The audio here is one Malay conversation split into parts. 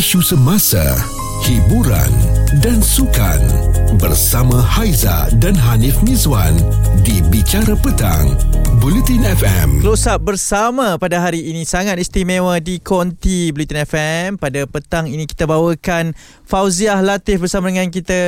isu semasa, hiburan dan sukan bersama Haiza dan Hanif Mizwan di Bicara Petang, Bulletin FM. Close up bersama pada hari ini sangat istimewa di Konti Bulletin FM. Pada petang ini kita bawakan Fauziah Latif bersama dengan kita.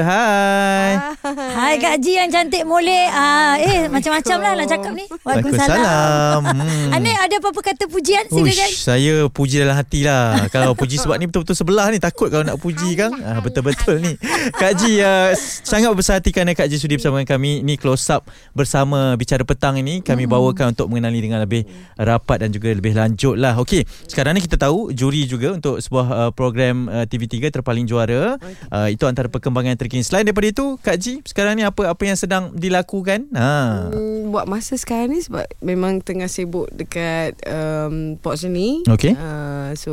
Hai. Hai Kak Ji yang cantik molek. Ah, eh macam-macam lah nak cakap ni. Waalaikumsalam. Hmm. Ane ada apa-apa kata pujian silakan. Uish, saya puji dalam hati lah. kalau puji sebab ni betul-betul sebelah ni takut kalau nak puji kan. Ah, betul-betul ni. Kak Ji uh, sangat berbesar hati kerana Kak Ji sudi bersama dengan kami. Ni close up bersama bicara petang ini kami hmm. bawakan untuk mengenali dengan lebih rapat dan juga lebih lanjut lah. Okey, sekarang ni kita tahu juri juga untuk sebuah uh, program uh, TV3 terpaling juara. Uh, itu antara perkembangan yang terkini. Selain daripada itu, Kak Ji, sekarang ni apa apa yang sedang dilakukan? Ha. Hmm, buat masa sekarang ni sebab memang tengah sibuk dekat um, Port Seni. Okey. Uh, so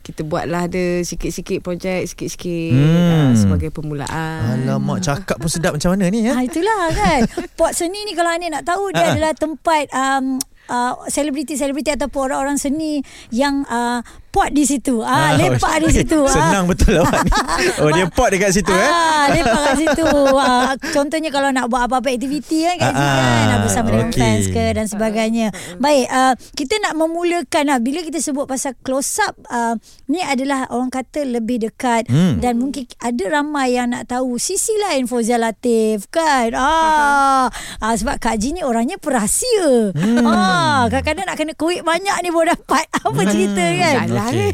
kita buatlah ada sikit-sikit projek sikit-sikit Hmm. uh, sebagai permulaan. Alamak, cakap pun sedap macam mana ni ya? Ha, itulah kan. Port seni ni kalau anda nak tahu dia Ah. adalah tempat um, uh, selebriti-selebriti ataupun orang-orang seni yang uh, pot di situ. Ah, lepak di situ. Ah. Senang betul awak ni. Oh, dia pot dekat situ eh. Ah, lepak kat situ. Ah, contohnya kalau nak buat apa-apa aktiviti kan kat situ Ah, kan nak bersama dengan okey. fans ke dan sebagainya. Baik, ah, kita nak memulakan ah, bila kita sebut pasal close up ah, ni adalah orang kata lebih dekat Hmm. dan mungkin ada ramai yang nak tahu sisi lain Fauzia Latif kan. Ah, ah sebab Kak Ji ni orangnya perahsia. Hmm. Ah, kadang-kadang nak kena kuik banyak ni baru dapat apa cerita kan. Salah Okey. ni.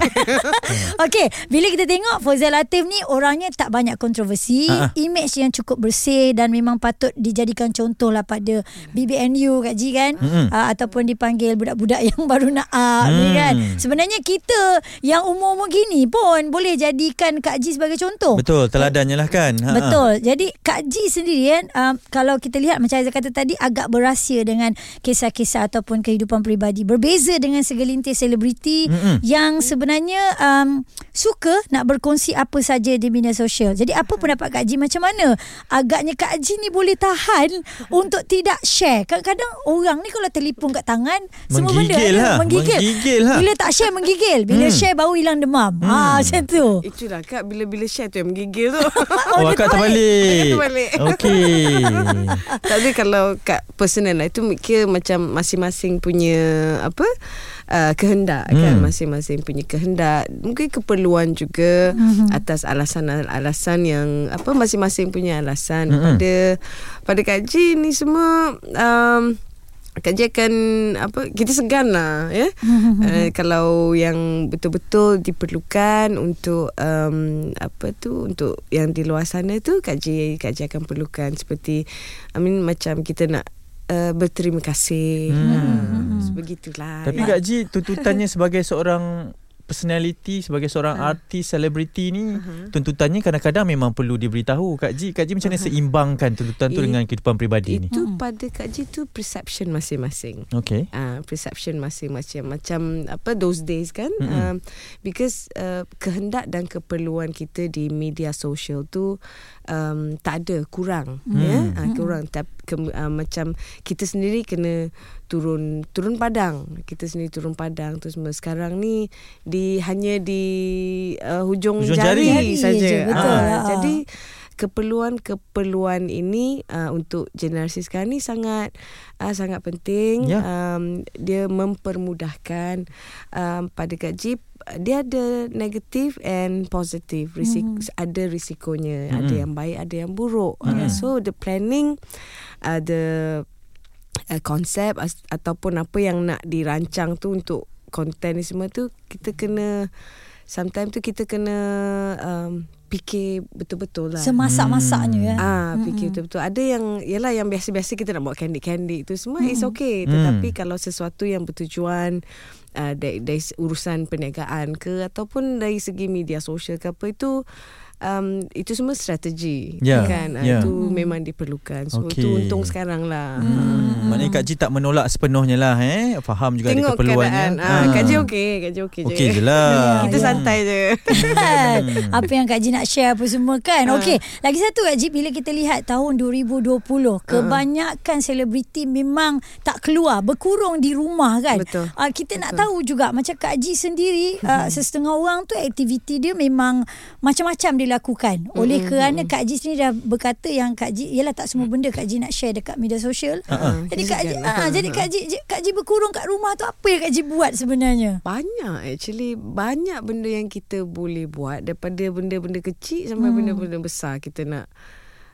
Okey, bila kita tengok Fauzia Latif ni orangnya tak banyak kontroversi, Ha-ha. image yang cukup bersih dan memang patut dijadikan contoh lah pada BBNU Kak Ji kan Mm-mm. uh, ataupun dipanggil budak-budak yang baru nak up ni Hmm. kan. Sebenarnya kita yang umur-umur gini pun boleh jadikan Kak Ji sebagai contoh. Betul, teladannya lah kan. Ha. Betul. Jadi Kak Ji sendiri kan um, kalau kita lihat macam Aizah kata tadi agak berahsia dengan kisah-kisah ataupun kehidupan peribadi. Berbeza dengan segelintir selebriti Mm-mm. yang sebenarnya um, suka nak berkongsi apa saja di media sosial. Jadi apa pendapat Kak Ji macam mana? Agaknya Kak Ji ni boleh tahan untuk tidak share. Kadang-kadang orang ni kalau telefon kat tangan semua benda Menggigil lah. Menggigil. Menggigil lah. Bila tak share menggigil. Bila Hmm. share baru hilang demam. Ha macam tu. Itulah kak bila-bila share tu yang menggigil tu. Oh, akak terbalik. Akak terbalik. Okey. Tapi kalau kat personal lah itu kira macam masing-masing punya apa uh, kehendak hmm. kan Hmm. masing-masing punya kehendak mungkin keperluan juga Mhm. atas alasan-alasan yang apa masing-masing punya alasan Hmm. pada pada kaji ni semua um, Kaji akan apa kita segan lah ya uh, kalau yang betul-betul diperlukan untuk um, apa tu untuk yang di luar sana tu kaji kaji akan perlukan seperti I mean macam kita nak uh, berterima kasih Hmm. hmm. sebegitulah Tapi Kak Ji, tuntutannya sebagai seorang personality, sebagai seorang Ha. artis, selebriti ni, Uh-huh. tuntutannya kadang-kadang memang perlu diberitahu. Kak Ji, Kak Ji macam mana Uh-huh. seimbangkan tuntutan tu I- dengan kehidupan peribadi ni? itu pada kaji tu perception masing-masing Okey. uh, perception masing-masing macam apa those days kan um, because uh, kehendak dan keperluan kita di media sosial tu um, tak ada kurang Mm. ya uh, kurang tapi ke, uh, macam kita sendiri kena turun turun padang kita sendiri turun padang semua sekarang ni di hanya di uh, hujung, Hujung jari, jari. Saja Ah, lah. jadi keperluan-keperluan ini uh, untuk generasi sekarang ni sangat uh, sangat penting Ya. um, dia mempermudahkan um, pada gaji dia ada negatif and positif risik Mhm. ada risikonya Mhm. ada yang baik ada yang buruk uh, so the planning uh, the uh, konsep as- ataupun apa yang nak dirancang tu untuk konten ni semua tu kita kena sometimes tu kita kena um, fikir betul-betul lah. Semasak-masaknya ya. Ah, fikir betul-betul. Ada yang yalah yang biasa-biasa kita nak buat kandik-kandik tu semua Mm-mm. is okay. Mm. Tetapi kalau sesuatu yang bertujuan uh, dari, dari urusan perniagaan ke ataupun dari segi media sosial ke apa itu um, itu semua strategi Ya, kan Ah, ya. itu memang diperlukan so Okey. itu untung sekarang lah Hmm. Maknanya Kak Ji tak menolak sepenuhnya lah eh. Faham juga ada Tengok keperluannya. keadaan ah, Kak Ji okey Kak Ji okey Okey je je lah. Kita Ya. santai je kan apa yang Kak Ji nak share apa semua kan Ha. okey lagi satu Kak Ji bila kita lihat tahun 2020 kebanyakan selebriti memang tak keluar berkurung di rumah kan Betul. uh, kita nak Betul. tahu juga macam Kak Ji sendiri uh, setengah orang tu aktiviti dia memang macam-macam dilakukan. Oleh kerana Kak Ji sendiri dah berkata yang Kak Ji ialah tak semua benda Kak Ji nak share dekat media sosial. Ha, jadi Kak Ji segan. ah, jadi Kak Ji Kak Ji berkurung kat rumah tu apa yang Kak Ji buat sebenarnya? Banyak actually. Banyak benda yang kita boleh buat Daripada benda-benda kecil Sampai Hmm. benda-benda besar. Kita nak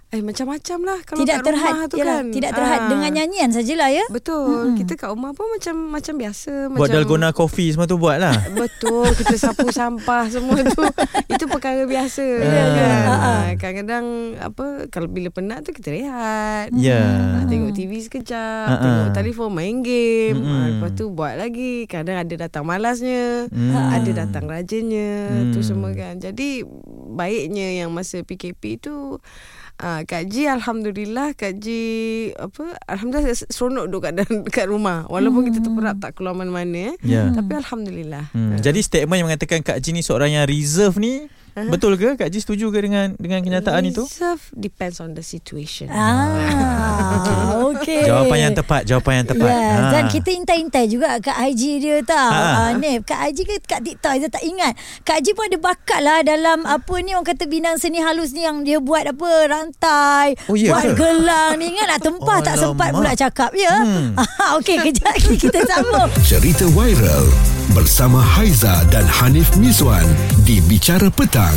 Eh macam-macam lah Kalau tidak kat terhad rumah tu yalah, kan. tidak terhad Ah. dengan nyanyian sajalah ya. Betul. Kita kat rumah pun macam Macam biasa Buat macam, dalgona coffee semua tu buat lah. Betul. Kita sapu sampah Semua tu. Itu perkara biasa. Ya, kan? Ah, Kadang-kadang Apa Kalau bila penat tu Kita rehat. Ya. Ah, Tengok TV sekejap ah. Tengok telefon Main game. Ah, Lepas tu buat lagi. Kadang ada datang malasnya Hmm. Ada datang rajinnya. Hmm. Tu semua kan. Jadi Baiknya yang masa PKP tu Uh, Kak Ji Alhamdulillah Kak Ji apa Alhamdulillah seronok duduk kat, kat rumah Walaupun kita terperap Tak keluar mana-mana eh. Ya. Tapi Alhamdulillah Hmm. Ah. Jadi statement yang mengatakan Kak Ji ni seorang yang reserve ni betul ke? Kak Ji setuju ke dengan dengan kenyataan itu? Reserve depends on the situation Ah, okey. Jawapan yang tepat, jawapan yang tepat. Ya, Ha. dan kita intai-intai juga kat IG dia tau. Ha. Ha. Nip, kat IG ke kat TikTok Aizah tak ingat. Kak Haji pun ada bakat lah dalam apa ni orang kata binang seni halus ni yang dia buat apa rantai, Oh, ya buat ke? gelang ni ingat lah tempat tak sempat pula cakap ya. Hmm. Okey, kejap lagi kita sambung. Cerita viral bersama Haiza dan Hanif Miswan di Bicara Petang.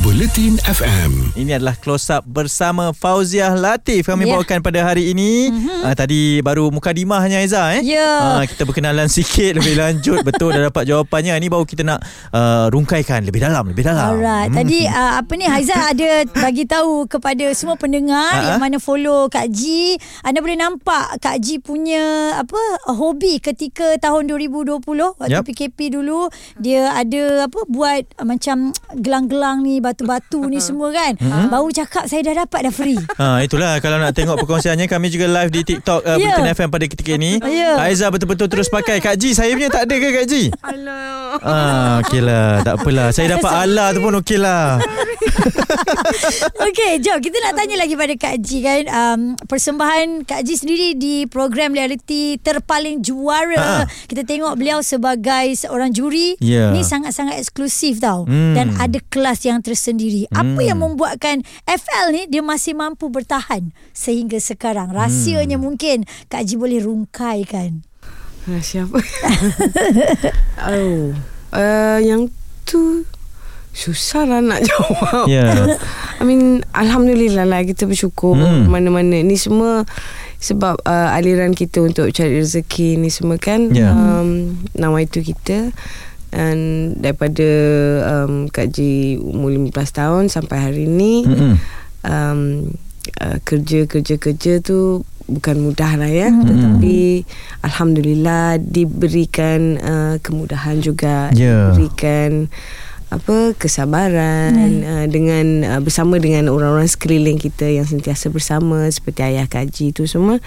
Buletin FM. Ini adalah close up bersama Fauziah Latif kami Ya. bawakan pada hari ini. Uh, tadi baru mukadimahnya Aiza eh. Ya. Ah, kita berkenalan sikit lebih lanjut betul dah dapat jawapannya. Ini baru kita nak uh, rungkaikan lebih dalam, lebih dalam. Alright. Hmm. Tadi uh, apa ni Haizat ada bagi tahu kepada semua pendengar Ha-ha. yang mana follow Kak Ji, anda boleh nampak Kak Ji punya apa hobi ketika tahun 2020 waktu Yup. PKP dulu dia ada apa buat uh, macam gelang-gelang ni batu-batu ni semua kan. Hmm. Baru cakap saya dah dapat dah free. Ha, itulah kalau nak tengok perkongsiannya kami juga live di TikTok uh, Ya. Bulletin FM pada ketika ini. Ya. Aiza betul-betul terus pakai. Kak Ji, saya punya tak ada ke Kak Ji? Alah Ah, okeylah, tak apalah. Saya dapat ala tu pun okeylah. Okey, jom kita nak tanya lagi pada Kak Ji kan. Um, persembahan Kak Ji sendiri di program reality terpaling juara. Ha. Kita tengok beliau sebagai seorang juri. Ya. Ni sangat-sangat eksklusif tau. Hmm. Dan ada kelas yang tersendiri. Apa Hmm. yang membuatkan FL ni dia masih mampu bertahan sehingga sekarang. Rahsianya Hmm. mungkin Kak Ji boleh rungkaikan. Rahsia apa? oh. Uh, yang tu susah lah nak jawab. Ya. I mean Alhamdulillah lah kita bersyukur Hmm. mana-mana ni semua sebab uh, aliran kita untuk cari rezeki ni semua kan Ya. um, nawaitu kita dan daripada um, Kak Ji umur 15 tahun sampai hari ni Mm-mm. um, uh, kerja-kerja-kerja tu bukan mudah lah ya Hmm. tetapi alhamdulillah diberikan uh, kemudahan juga Ya. diberikan apa kesabaran Hmm. uh, dengan uh, bersama dengan orang-orang sekeliling kita yang sentiasa bersama seperti ayah kaji tu semua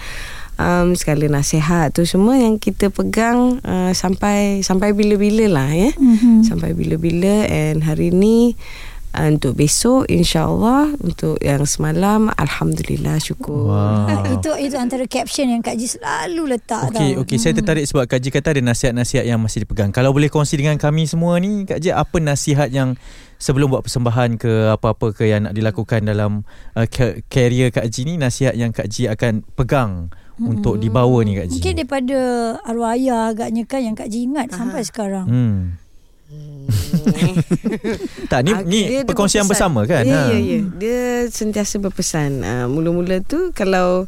um, segala nasihat tu semua yang kita pegang uh, sampai sampai bila-bila lah ya Mm-hmm. sampai bila-bila and hari ni uh, untuk besok insyaallah untuk yang semalam alhamdulillah syukur Wow. Itu itu antara caption yang Kak Ji selalu letak Okey, tau. okey. Saya tertarik sebab Kak Ji kata ada nasihat-nasihat yang masih dipegang. Kalau boleh kongsi dengan kami semua ni, Kak Ji apa nasihat yang sebelum buat persembahan ke apa-apa ke yang nak dilakukan dalam uh, career Kak Ji ni, nasihat yang Kak Ji akan pegang untuk dibawa ni Kak Ji. Mungkin daripada arwah ayah agaknya kan yang Kak Ji ingat sampai sekarang. Hmm. tak ni ni perkongsian berpesan. bersama kan? Ya, ya, ya. Dia sentiasa berpesan. Uh, mula-mula tu kalau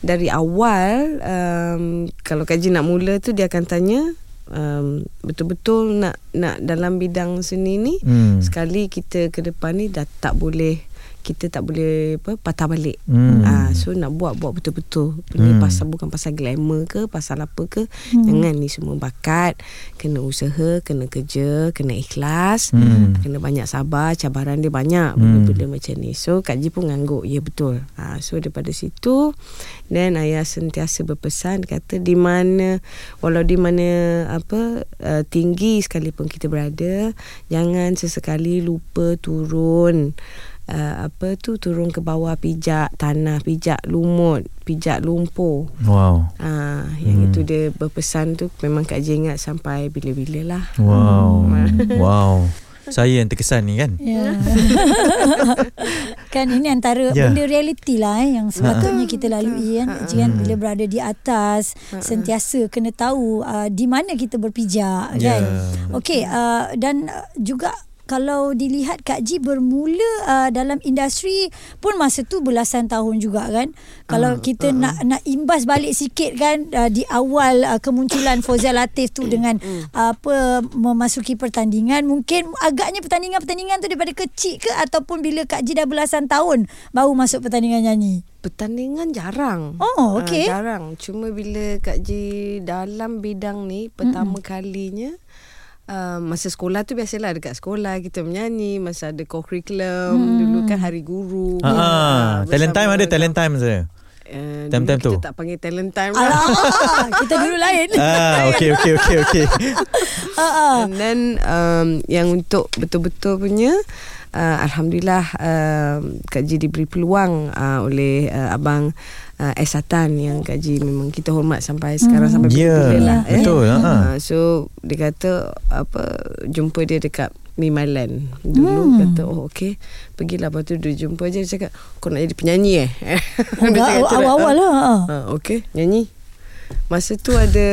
dari awal um, kalau kaji nak mula tu dia akan tanya um, betul-betul nak nak dalam bidang seni ni Hmm. sekali kita ke depan ni dah tak boleh kita tak boleh apa patah balik. Hmm. Ah, so nak buat buat betul-betul. Ni Hmm. pasal bukan pasal glamour ke, pasal apa ke. Hmm. Jangan ni semua bakat, kena usaha, kena kerja, kena ikhlas. Hmm. Kena banyak sabar Cabaran dia banyak Hmm. Benda-benda macam ni So Kak Ji pun ngangguk Ya betul ha, So daripada situ Then ayah sentiasa berpesan Kata di mana Walau di mana Apa uh, Tinggi sekalipun kita berada Jangan sesekali lupa turun uh, Apa tu Turun ke bawah Pijak tanah Pijak lumut Pijak lumpur Wow. Ah, yang Hmm. itu dia berpesan tu memang Kak Ji ingat sampai bila-bila lah. Wow. wow. Saya yang terkesan ni kan. Ya. kan ini antara Ya. benda realiti lah eh, yang sepatutnya kita lalui kan. Ha. Jangan bila berada di atas sentiasa kena tahu uh, di mana kita berpijak kan. Ya. Okey uh, dan uh, juga kalau dilihat Kak Ji bermula uh, dalam industri pun masa tu belasan tahun juga kan. Kalau Ah, kita nak nak imbas balik sikit kan uh, di awal uh, kemunculan Fauzia Latif tu dengan apa memasuki pertandingan mungkin agaknya pertandingan-pertandingan tu daripada kecil ke ataupun bila Kak Ji dah belasan tahun baru masuk pertandingan nyanyi. Pertandingan jarang. Oh, okey. Ah, jarang. Cuma bila Kak Ji dalam bidang ni pertama kalinya Uh, masa sekolah tu biasalah dekat sekolah kita menyanyi masa ada co-curriculum hmm. dulu kan hari guru Ha ah, Ah, talent time ada talent time saya. uh, Time-time dulu tu. kita tak panggil talent time lah. Alah, kita dulu lain. Ah, okey okey okey okey. Ha ah. And then um, yang untuk betul-betul punya uh, alhamdulillah uh, Kak Ji diberi peluang uh, oleh uh, abang uh, S Satan yang Kak Ji memang kita hormat sampai sekarang sampai Ya, bila-bila lah eh. betul. Ha. Uh, so dia kata apa jumpa dia dekat Mimaland dulu Hmm. kata oh okey pergilah lepas tu dia jumpa je dia cakap kau nak jadi penyanyi eh Oh, awal-awal lah. ha. Ha, okay, nyanyi. Masa tu ada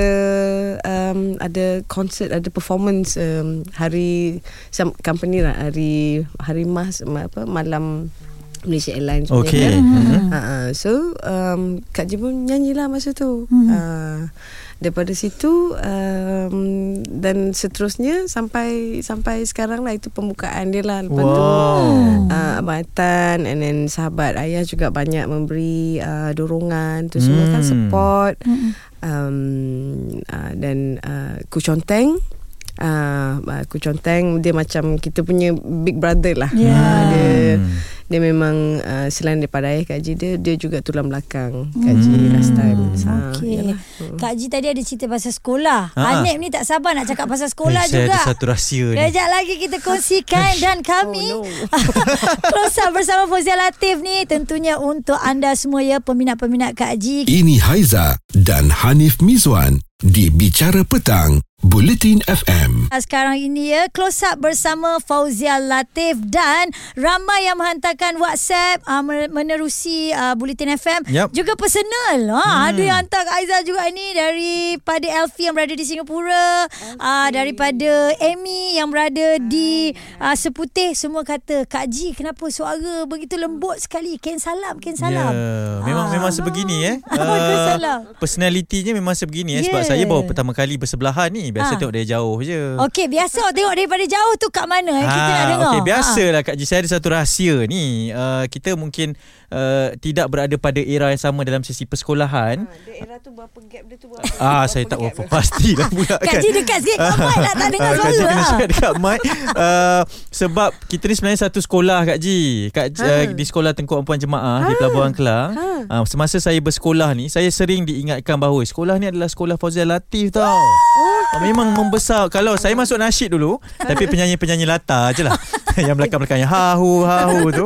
um, ada konsert, ada performance um, hari some company lah hari hari mas ma- apa malam Malaysia Airlines Okey. kan. Mhm. Ha, ha, so um, Kak Ji pun nyanyilah masa tu. Hmm. Ha, daripada situ um, dan seterusnya sampai sampai sekarang lah itu pembukaan dia lah lepas tu Wow. uh, Abang Atan and then sahabat ayah juga banyak memberi uh, dorongan tu semua kan Hmm. support Mm-mm. um, uh, dan uh, Kuconteng uh, uh, Kuconteng dia macam kita punya big brother lah Ya. uh, dia Hmm. Dia memang uh, selain daripada ayah Kak Ji dia dia juga tulang belakang Kak Ji Hmm. last time Ha, Okey. yalah. Kak Ji tadi ada cerita pasal sekolah. Ha, ha. Hanif ni tak sabar nak cakap pasal sekolah Eh, saya juga. ada satu rahsia ni. Kejap lagi kita kongsikan dan kami Oh, no. Close up bersama Fauzia Latif ni tentunya untuk anda semua ya peminat-peminat Kak Ji. Ini Haiza dan Hanif Mizwan di Bicara Petang, Bulletin FM. Sekarang ini ya close up bersama Fauzia Latif dan ramai yang menghantarkan WhatsApp uh, menerusi uh, Bulletin FM Yup. juga personal. Ha hmm. ada yang hantar Kak Aizah juga ni daripada Elfie yang berada di Singapura, uh, daripada Amy yang berada di uh, Seputih semua kata Kak Ji kenapa suara begitu lembut sekali. Ken salam, ken salam. Ya, memang Ah. memang sebegini eh. Waalaikumsalam. personalitinya memang sebegini eh sebab Ya. saya baru pertama kali bersebelahan ni. Biasa Ah. tengok dari jauh je. Okey, biasa awak tengok daripada jauh tu kat mana eh? Kita nak dengar. Ah, Okey, Ah. biasalah Kak Ji. Saya ada satu rahsia ni. Uh, kita mungkin uh, tidak berada pada era yang sama dalam sesi persekolahan. Daerah tu berapa gap dia tu berapa Ah, saya tak berapa pastilah pula Kak kan. Ji dekat sikit kat mic lah tak dengar Ah, Kak Ji suara kena lah. cakap dekat mic uh, Sebab kita ni sebenarnya satu sekolah Kak Ji Kak, Ha. uh, Di sekolah Tengku Ampuan Jemaah Di Pelabuhan Kelang Ha. uh, Semasa saya bersekolah ni Saya sering diingatkan bahawa Sekolah ni adalah sekolah Fauzia Latif tau oh, Memang membesar. Kalau saya masuk nasyid dulu Tapi penyanyi-penyanyi latar je lah. Yang belakang-belakang Yang hahu hahu tu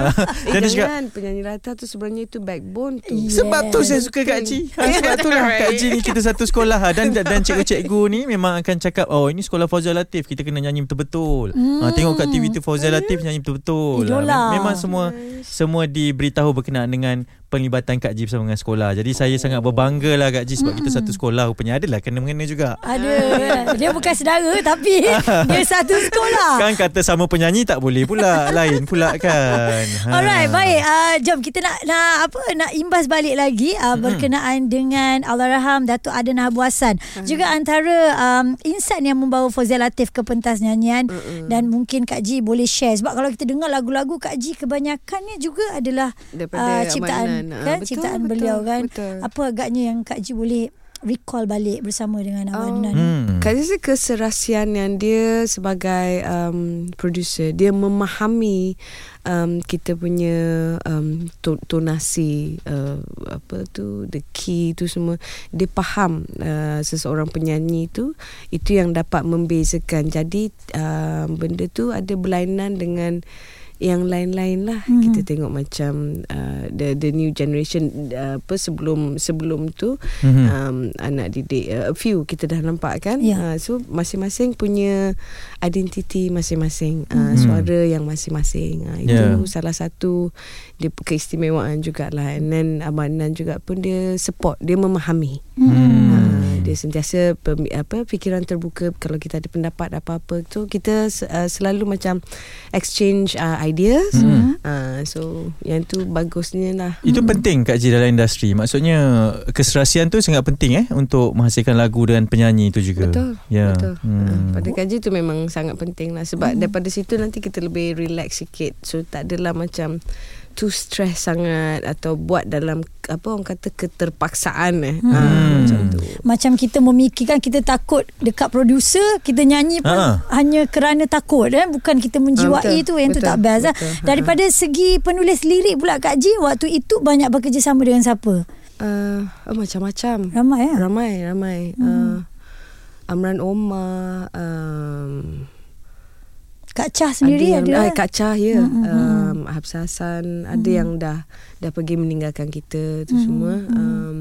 Eh Dan dia cakap jangan Penyanyi latar tu sebenarnya itu backbone tu Iya. sebab tu saya suka Kak Ji ha, Sebab tu lah Kak Ji ni kita satu sekolah ha. Dan dan cikgu-cikgu ni Memang akan cakap Oh ini sekolah Fauzia Latif Kita kena nyanyi betul-betul Hmm. ha, Tengok kat TV tu Fauzia Latif Nyanyi betul-betul Idola. ha. Memang semua Semua diberitahu berkenaan dengan penglibatan Kak Ji bersama dengan sekolah. Jadi saya sangat berbangga lah Kak Ji sebab kita satu sekolah rupanya adalah kena-mengena juga. Ada. Dia bukan saudara tapi dia satu sekolah. Kan kata sama penyanyi tak boleh pula. Lain pula kan. Ha. Alright, baik. Uh, jom kita nak nak apa nak imbas balik lagi uh, berkenaan dengan Allahyarham Datuk Aden Habuasan. Juga antara um, insan yang membawa Fauzia Latif ke pentas nyanyian dan mungkin Kak Ji boleh share sebab kalau kita dengar lagu-lagu Kak Ji kebanyakannya juga adalah Daripada uh, ciptaan Amanan. Kan betul, ciptaan betul, beliau kan. betul. Apa agaknya yang Kak Ji boleh recall balik bersama dengan Oh. Amanan? Hmm. Kak rasa keserasian yang dia sebagai um, producer dia memahami um, kita punya um, to- tonasi uh, apa tu the key tu semua dia faham uh, seseorang penyanyi tu itu yang dapat membezakan jadi uh, benda tu ada berlainan dengan yang lain-lain lah Mhm. kita tengok macam uh, the the new generation uh, apa sebelum sebelum tu Mhm. um, anak didik uh, a few kita dah nampak kan Ya. uh, so masing-masing punya identiti masing-masing uh, Mhm. suara yang masing-masing uh, itu Ya. salah satu dia keistimewaan jugalah and then Abanan juga pun dia support dia memahami Hmm. Uh, dia sentiasa pemi- apa fikiran terbuka kalau kita ada pendapat apa-apa tu kita uh, selalu macam exchange uh, ideas Hmm. uh, so yang tu bagusnya lah Itu penting Kak Ji dalam industri. Maksudnya keserasian tu sangat penting eh untuk menghasilkan lagu dengan penyanyi tu juga. Betul. Ya. Betul. Hmm. Hmm. Pada kaji tu memang sangat penting lah sebab hmm. daripada situ nanti kita lebih relax sikit. So tak adalah macam too stress sangat atau buat dalam apa orang kata keterpaksaan eh. Hmm. Ha, macam tu. Macam kita memikirkan kita takut dekat producer, kita nyanyi pun Ha. hanya kerana takut eh bukan kita menjiwai Ha, betul. tu yang tu Betul. tak best lah. Ha. Daripada segi penulis lirik pula Kak Ji waktu itu banyak bekerjasama dengan siapa? Uh, oh, macam-macam. Ramai ya. Ramai, ramai. Hmm. Uh, Amran Omar, um, Kak Chah sendiri yang, ada. ah, Kak Chah ya. Hmm, hmm, um, Habs Hassan ada yang dah dah pergi meninggalkan kita tu Hmm, semua. Um,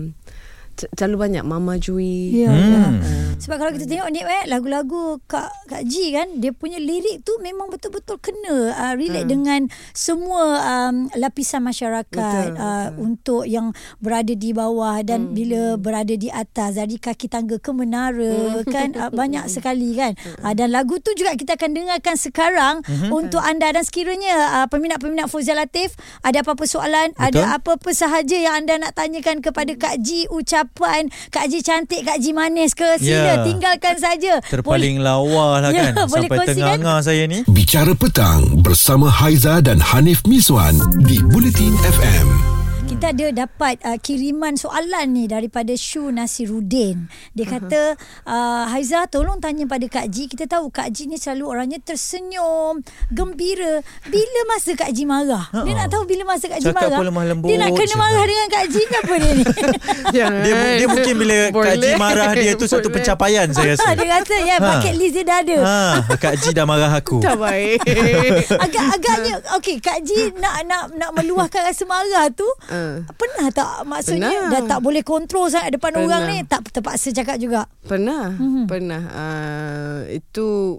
terlalu banyak Mama Jui Ya, Hmm. ya. uh, Sebab kalau kita tengok ni eh lagu-lagu Kak Kak Ji kan dia punya lirik tu memang betul-betul kena uh, relate Hmm. dengan semua um, lapisan masyarakat Betul, uh, betul. untuk yang berada di bawah dan Hmm. bila berada di atas dari kaki tangga ke menara Hmm. kan uh, banyak sekali kan uh, dan lagu tu juga kita akan dengarkan sekarang Mhm. untuk anda dan sekiranya uh, peminat-peminat Fauzia Latif ada apa-apa soalan Betul. ada apa-apa sahaja yang anda nak tanyakan kepada Kak Ji ucapan Kak Ji cantik Kak Ji manis ke sila Ya. tinggalkan saja Terpaling lawa lah Ya, kan boleh Sampai tengah-tengah saya ni Bicara petang bersama Haiza dan Hanif Miswan di Bulletin FM. Kita ada dapat uh, kiriman soalan ni daripada Shu Nasiruddin. Dia kata, uh, Haiza tolong tanya pada Kak Ji. Kita tahu Kak Ji ni selalu orangnya tersenyum, gembira. Bila masa Kak Ji marah? Dia nak tahu bila masa Kak Ji Cakap marah. lemah lembut Dia nak kena marah dengan Kak Ji apa dia ni? Jangan. dia, dia mungkin bila Kak Ji Boleh. marah dia tu satu Boleh. pencapaian saya rasa dia kata, ya Ha. bucket list dia dah ada. ha, Kak Ji dah marah aku tak baik Agak-agagnya okey Kak Ji nak nak nak meluahkan rasa marah tu uh, pernah tak maksudnya Pernah. dah tak boleh kontrol sangat depan Pernah. orang ni tak terpaksa cakap juga. pernah Mhm. pernah uh, itu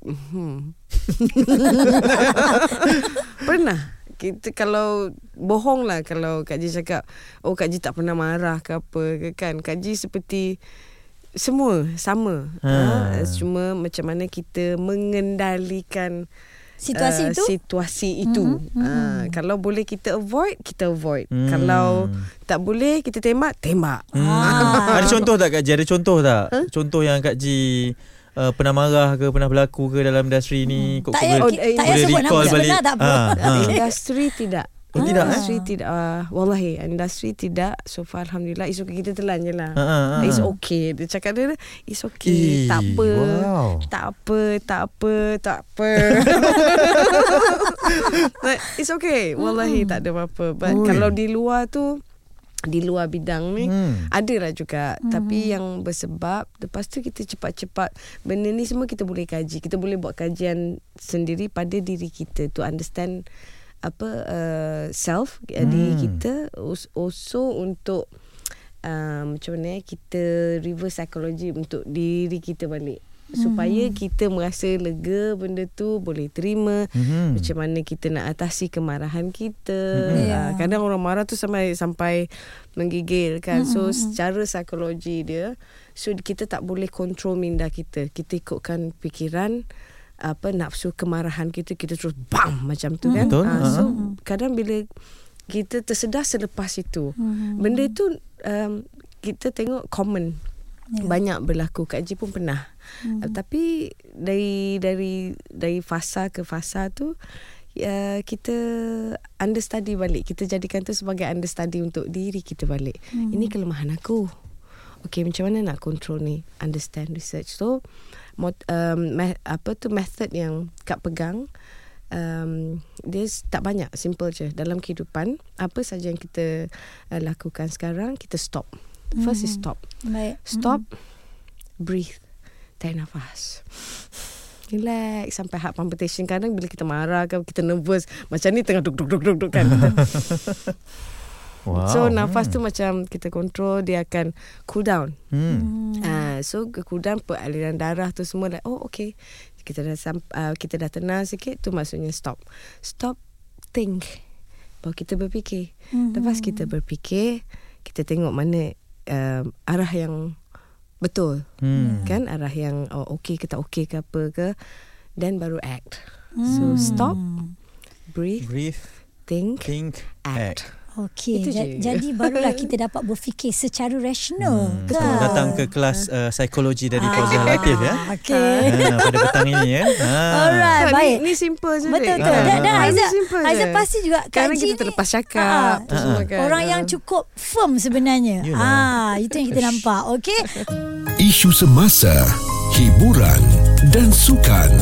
hmm. pernah kita kalau bohong lah kalau Kak Ji cakap oh Kak Ji tak pernah marah ke apa ke kan Kak Ji seperti semua sama Ha. ha. cuma macam mana kita mengendalikan Situasi uh, itu situasi itu Mhm, uh, kalau boleh kita avoid kita avoid Hmm. kalau tak boleh kita tembak tembak Hmm. Ah. Ada contoh tak Kak Ji? Ada contoh tak? Contoh yang Kak Ji uh, pernah marah ke pernah berlaku ke dalam industri ni? Kok tak payah boleh- Oh, eh, tak payah boleh sebut nama recall balik? sebenar tak apa. Ah, ah. industri tidak Oh, tidak, eh? Industri tidak uh, Wallahi Industri tidak So far Alhamdulillah It's okay Kita telan je lah ha, ha. It's okay Dia cakap dia It's okay Eh, Tak apa wow. Tak apa Tak apa Tak apa Like, It's okay Wallahi tak ada apa-apa But Ui. kalau di luar tu di luar bidang ni Hmm. ada lah juga hmm. tapi yang bersebab lepas tu kita cepat-cepat benda ni semua kita boleh kaji kita boleh buat kajian sendiri pada diri kita to understand apa uh, self hmm. diri kita Us- also untuk uh, macam mana eh, kita reverse psychology untuk diri kita balik supaya kita merasa lega benda tu boleh terima Mhm. macam mana kita nak atasi kemarahan kita Mhm. Ya. uh, kadang orang marah tu sampai sampai menggigil kan so secara psikologi dia so kita tak boleh kontrol minda kita kita ikutkan fikiran apa nafsu kemarahan kita kita terus bam macam tu kan Betul. Ha. so kadang bila kita tersedar selepas itu Mhm. benda itu um, kita tengok common Ya. banyak berlaku Kak Ji pun pernah hmm. tapi dari dari dari fasa ke fasa tu uh, kita understudy balik kita jadikan tu sebagai understudy untuk diri kita balik hmm. ini kelemahan aku Okay, macam mana nak control ni? Understand research. So mot, um, me, apa tu method yang Kak pegang um, dia tak banyak simple je. Dalam kehidupan apa saja yang kita uh, lakukan sekarang kita stop. First is stop. Baik. Stop Breathe Tarik nafas. Relax Sampai heart palpitation Kadang bila kita marah kan Kita nervous Macam ni tengah duk duk duk duk, duk kan Wow. So nafas tu macam Kita control Dia akan cool down. Hmm. Ah, So cool down Aliran darah tu semua like, Oh okay. Kita dah uh, kita dah tenang sikit tu maksudnya stop. Stop think. Baru kita berfikir. Mhm. lepas kita berfikir kita tengok mana uh, arah yang betul. Hmm. kan? Arah yang oh, okey ke tak okey ke apa ke. Then baru act. So stop breathe Breathe, think think, act. act. Okey, ja- jadi barulah kita dapat berfikir secara rasional. Hmm. kan? Datang ke kelas uh, psikologi dari Fauzan Latif ya. Okey. Ha, pada petang ini ya. Ha. Alright, Tak, baik. Ni, ni simple je Betul betul. Ah, Dan, dan ah, Aizat je. pasti juga Ji kita ni- terlepas cakap Ah, tu semua kan. Orang yang cukup firm sebenarnya. Ah, itu yang kita nampak. Okey. Isu semasa, hiburan dan sukan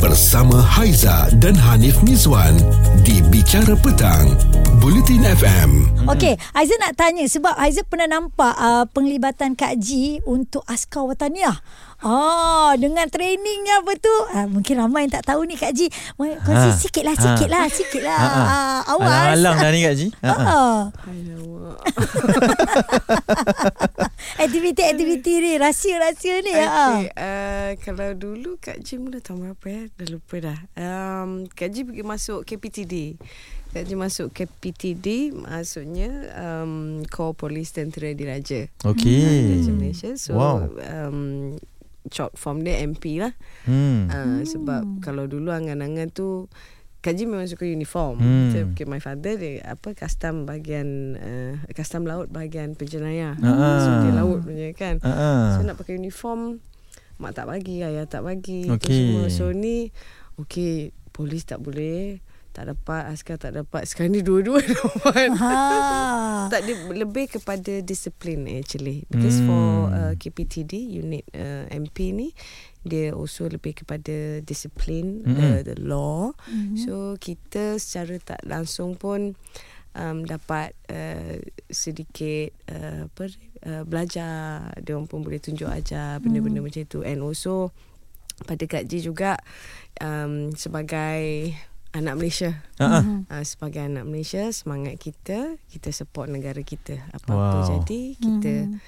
bersama Haiza dan Hanif Mizwan di Bicara Petang, Bulletin FM. Okey, Aizat nak tanya sebab Aizat pernah nampak uh, penglibatan Kak Ji untuk askar wataniah. Ah, dengan trainingnya apa tu? Ah, mungkin ramai yang tak tahu ni Kak Ji. Kongsi Ha. sikit lah, Ha. sikit lah, sikit lah. Ha, ha. Ah, awas. Alang-alang dah ni Kak Ji. Ha, ha. Ah. Aktiviti-aktiviti ni, rahsia-rahsia ni. Okay. Okay, uh, kalau dulu Kak Ji mula tahun berapa ya? Dah lupa dah. Um, Kak Ji pergi masuk KPTD. Kak Ji masuk KPTD maksudnya um, Core Polis Tentera Diraja. Okey. Diraja Malaysia. So Wow. um, short form dia MP lah. Hmm. Uh, sebab kalau dulu angan-angan tu Kak Ji memang suka uniform. Hmm. So, okay, my father dia apa custom bahagian uh, custom laut bahagian penjenayah. Ah. So dia laut punya kan. Ha. So nak pakai uniform Mak tak bagi Ayah tak bagi tu Okey. semua. So ni Okay Polis tak boleh Tak dapat Askar tak dapat Sekarang ni dua-dua dapat Ha. Tak dia lebih kepada disiplin actually Because Hmm. for uh, KPTD Unit uh, MP ni Dia also lebih kepada disiplin Mm-mm. the, the law Mhm. So kita secara tak langsung pun um, dapat uh, sedikit uh, apa uh, belajar dia pun boleh tunjuk ajar benda-benda Hmm. macam itu and also pada Kak Ji juga um, sebagai anak Malaysia Ha. ha. Mhm. uh, sebagai anak Malaysia semangat kita kita support negara kita apa-apa Wow. jadi kita Mhm.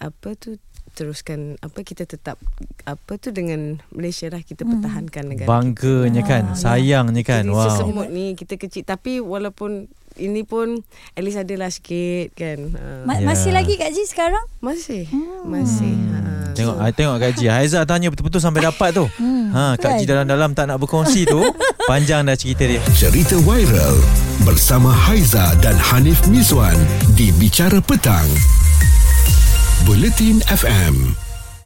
apa tu teruskan apa kita tetap apa tu dengan Malaysia lah kita Hmm. pertahankan negara Bangganya Ah, kan, ya. sayangnya kan. Jadi Wow. sesemut ni kita kecil tapi walaupun ini pun at least adalah sikit kan. Uh, Ma- Ya. Masih lagi Kak Ji sekarang? masih Hmm. masih. Hmm. Ha, Tengok, so- I tengok Kak Ji. Haiza tanya betul-betul sampai dapat tu. Hmm. Ha, Kak Ji dalam-dalam tak nak berkongsi tu. Panjang dah cerita dia. Cerita viral bersama Haiza dan Hanif Mizwan di Bicara Petang, Bulletin FM.